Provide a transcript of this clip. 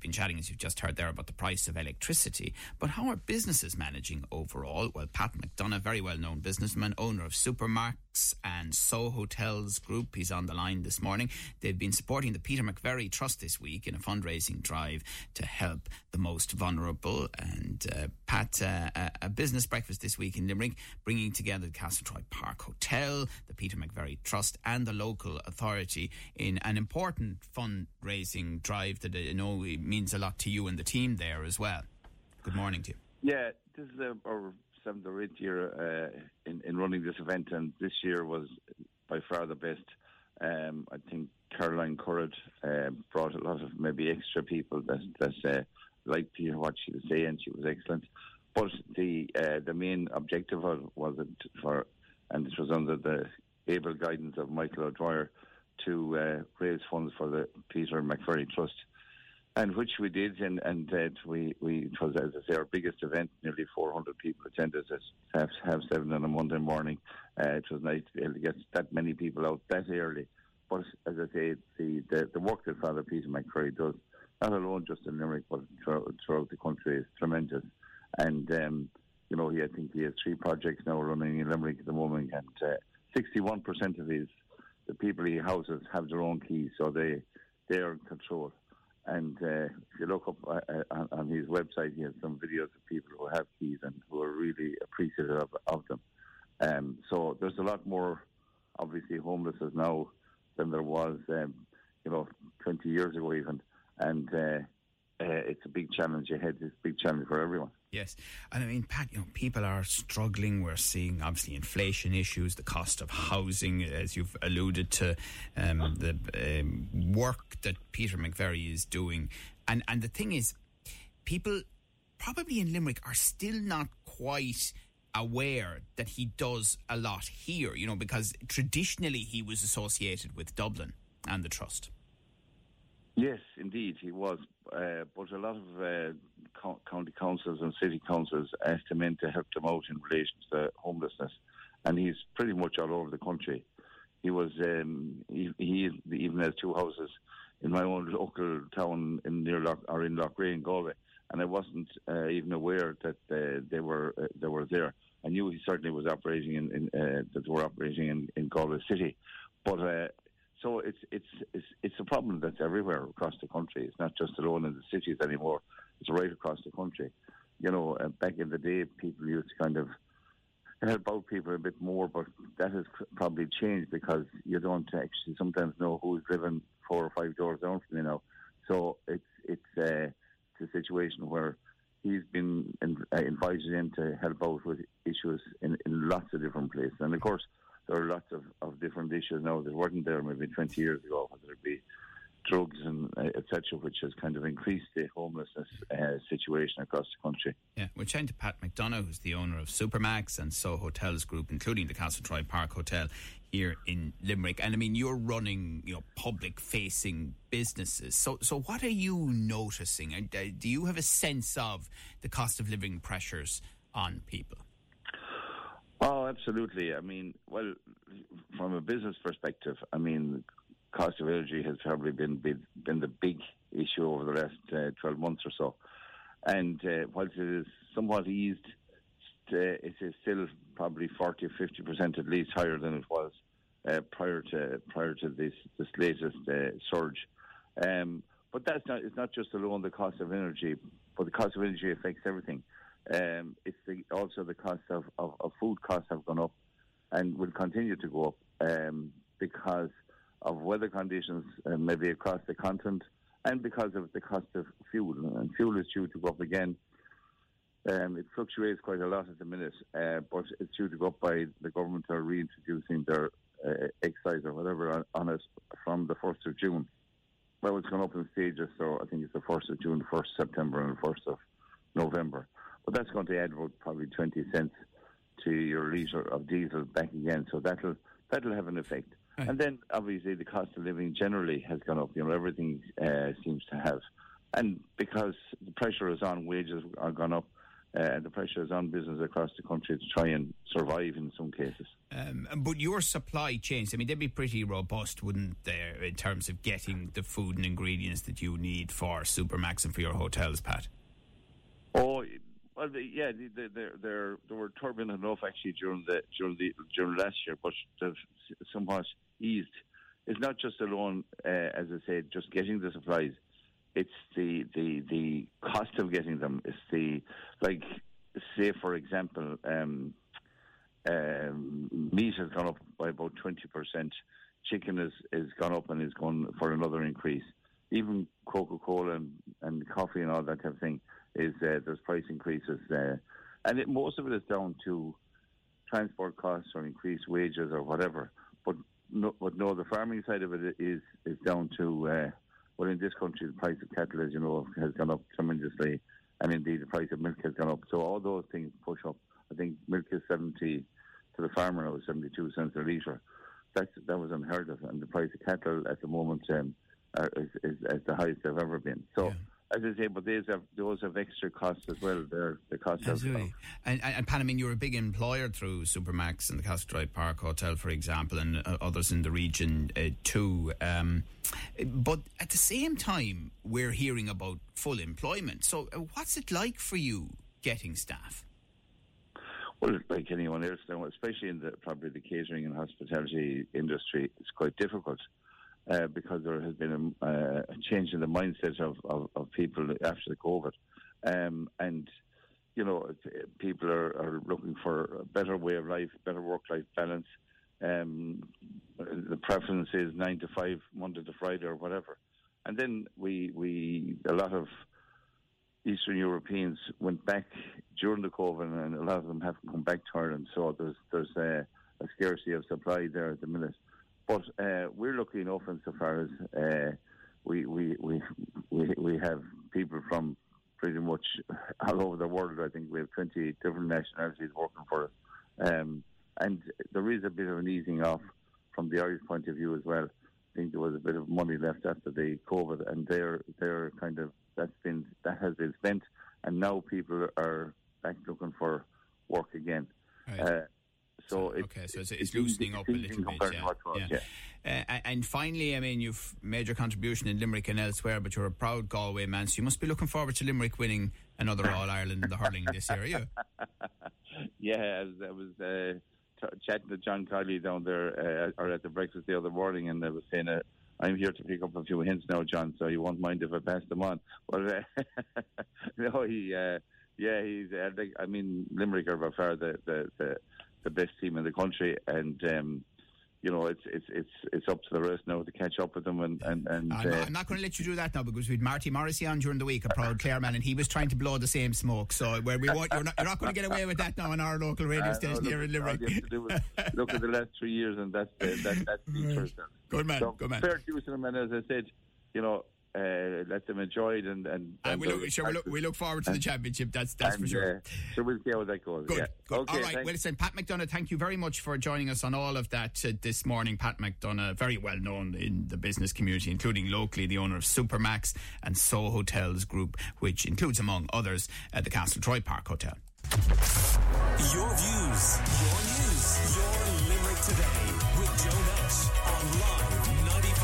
we've been chatting, as you've just heard there, about the price of electricity. But how are businesses managing overall? Well, Pat McDonagh, very well known businessman, owner of Supermac's and So Hotels Group, he's on the line this morning. They've been supporting the Peter McVerry Trust this week in a fundraising drive to help the most vulnerable. And uh, Pat, uh, a business breakfast this week in Limerick, bringing together the Castletroy Park Hotel, the Peter McVerry Trust, and the local authority in an important fundraising drive that I know means a lot to you and the team there as well. Good morning to you. Yeah, this is uh, our seventh or eighth year uh, in, in running this event, and this year was by far the best. Um, I think Caroline Currid uh, brought a lot of maybe extra people that that uh, liked to hear what she was saying. She was excellent. But the uh, the main objective was, it for, and this was under the able guidance of Michael O'Dwyer, to uh, raise funds for the Peter McVerry Trust, and which we did, and and uh, we we it was as I say our biggest event. Nearly 400 people attended at half half seven on a Monday morning. Uh, it was nice to be able to get that many people out that early. But as I say, the the, the work that Father Peter McVerry does, not alone just in Limerick but throughout, throughout the country, is tremendous. And um, you know, he I think he has three projects now running in Limerick at the moment, and uh, 61% of his the people he houses have their own keys, so they they are in control. And uh, if you look up uh, uh, on, on, his website, he has some videos of people who have keys and who are really appreciative of, of them. Um, so there's a lot more, obviously, homelessness now than there was, um, you know, 20 years ago even. And uh, uh, it's a big challenge ahead. It's a big challenge for everyone. Yes, and I mean, Pat, you know, people are struggling. We're seeing obviously inflation issues, the cost of housing, as you've alluded to, um, the um, work that Peter McVerry is doing, and and the thing is, people probably in Limerick are still not quite aware that he does a lot here. You know, because traditionally he was associated with Dublin and the trust. Yes, indeed, he was. Uh, but a lot of uh, co- county councils and city councils asked him in to help them out in relation to homelessness, and he's pretty much all over the country. He was um, he, he, even has two houses in my own local town in near Loch, or in Loughrea in Galway, and I wasn't uh, even aware that uh, they were uh, they were there. I knew he certainly was operating in, in uh, that they were operating in, in Galway City, but so it's it's it's it's a problem that's everywhere across the country. It's not just alone in the cities anymore. It's right across the country. You know, uh, back in the day, people used to kind of help out people a bit more, but that has probably changed because you don't actually sometimes know who's driven four or five doors down from you now. So it's it's, uh, it's a situation where he's been in, uh, invited in to help out with issues in, in lots of different places, and of course there are lots of, of different issues now that weren't there maybe 20 years ago, whether it be drugs and uh, etc., which has kind of increased the homelessness uh, situation across the country. Yeah, we're chatting to Pat McDonagh, who's the owner of Supermac's and So Hotels Group, including the Castletroy Park Hotel here in Limerick. And I mean, you're running, you know, public-facing businesses. So, so what are you noticing? Uh, do you have a sense of the cost of living pressures on people? Oh, absolutely. I mean, well, from a business perspective, I mean, cost of energy has probably been been the big issue over the last uh, 12 months or so. And uh, whilst it is somewhat eased, uh, it is still probably 40 or 50 percent at least higher than it was uh, prior to prior to this this latest uh, surge. Um, but that's not it's not just alone the cost of energy, but the cost of energy affects everything. Um, it's the, also the cost of, of, of, food costs have gone up and will continue to go up um, because of weather conditions, uh, maybe across the continent, and because of the cost of fuel. And fuel is due to go up again. Um, it fluctuates quite a lot at the minute, uh, but it's due to go up by the government are reintroducing their uh, excise or whatever on, on, it from the 1st of June. Well, it's gone up in stages, so I think it's the 1st of June, the 1st of September, and the 1st of November. But that's going to add about probably 20 cents to your litre of diesel back again. So that'll that'll have an effect. Right. And then obviously the cost of living generally has gone up. You know, everything uh, seems to have. And because the pressure is on, wages are gone up. uh, and the pressure is on business across the country to try and survive in some cases. Um, but your supply chains, I mean, they'd be pretty robust, wouldn't they, in terms of getting the food and ingredients that you need for Supermac's and for your hotels, Pat? Well, yeah, they, they, they were turbulent enough actually during the during the during last year, but they've somewhat eased. It's not just alone, uh, as I said, just getting the supplies it's the, the, the cost of getting them. It's the, like, say, for example, um, um, meat has gone up by about 20%. Chicken has, is gone up and is going for another increase. Even Coca Cola and, and coffee and all that kind of thing is uh, there's price increases. Uh, and it, most of it is down to transport costs or increased wages or whatever. But no, but no, the farming side of it is is down to uh, well, in this country, the price of cattle, as you know, has gone up tremendously, and indeed the price of milk has gone up. So all those things push up. I think milk is seventy to the farmer now is seventy-two cents a litre. That's that was unheard of, and the price of cattle at the moment um, are, is, is, is the highest they've ever been. So. Yeah as I say, but those have those have extra costs as well. They're the cost Absolutely. Of, and, and, and mean, you're a big employer through Supermac's and the Castletroy Park Hotel, for example, and uh, others in the region uh, too. Um, but at the same time, we're hearing about full employment. So, uh, what's it like for you getting staff? Well, like anyone else now, especially in the probably the catering and hospitality industry, it's quite difficult uh, because there has been a, uh, a, change in the mindset of, of, of people after the COVID. Um, and, you know, people are, are, looking for a better way of life, better work life balance. Um, the preference is nine to five, Monday to Friday, or whatever. And then we, we a lot of Eastern Europeans went back during the COVID, and a lot of them haven't come back to Ireland. So there's there's a, a scarcity of supply there at the minute. But uh, we're lucky enough insofar as uh, we, we, we, we, we have people from pretty much all over the world. I think we have 20 different nationalities working for us. Um, and there is a bit of an easing off from the Irish point of view as well. I think there was a bit of money left after the COVID, and they're they're kind of that's been that has been spent, and now people are back looking for work again. Right. Uh, so okay, so it's, it's loosening up a little bit. Yeah. yeah. Uh, and finally, I mean, you've made your contribution in Limerick and elsewhere, but you're a proud Galway man, so you must be looking forward to Limerick winning another All Ireland in the hurling this year, yeah? yeah, I was, uh, t- chatting to John Kiely down there, uh, or at the breakfast the other morning, and I was saying, uh, I'm here to pick up a few hints now, John, so you won't mind if I pass them on. But uh, no, he, uh, yeah, he's. Uh, I mean, Limerick are by far the, the, the the best team in the country, and um, you know it's it's it's it's up to the rest now to catch up with them. And and, and I'm, uh, not, I'm not going to let you do that now because we had Marty Morrissey on during the week, a proud Clare man, and he was trying to blow the same smoke. So where we want, you're not you're not going to get away with that now on our local radio uh, station no, here in Limerick. look at the last three years, and that's uh, that that speaks for itself. Good man, so, good man. Fair to them, and as I said, you know uh, let them enjoy it and and, and we, look, sure, we, look, we look forward to the championship that's that's and, for sure uh, so we'll see how that goes good, yeah. good. Okay, all right thanks. well listen Pat McDonagh thank you very much for joining us on all of that uh, this morning Pat McDonagh very well known in the business community including locally the owner of Supermac's and So Hotels Group which includes among others uh, the Troy Park Hotel your views your news your Limerick today with Joe Nash on Live 95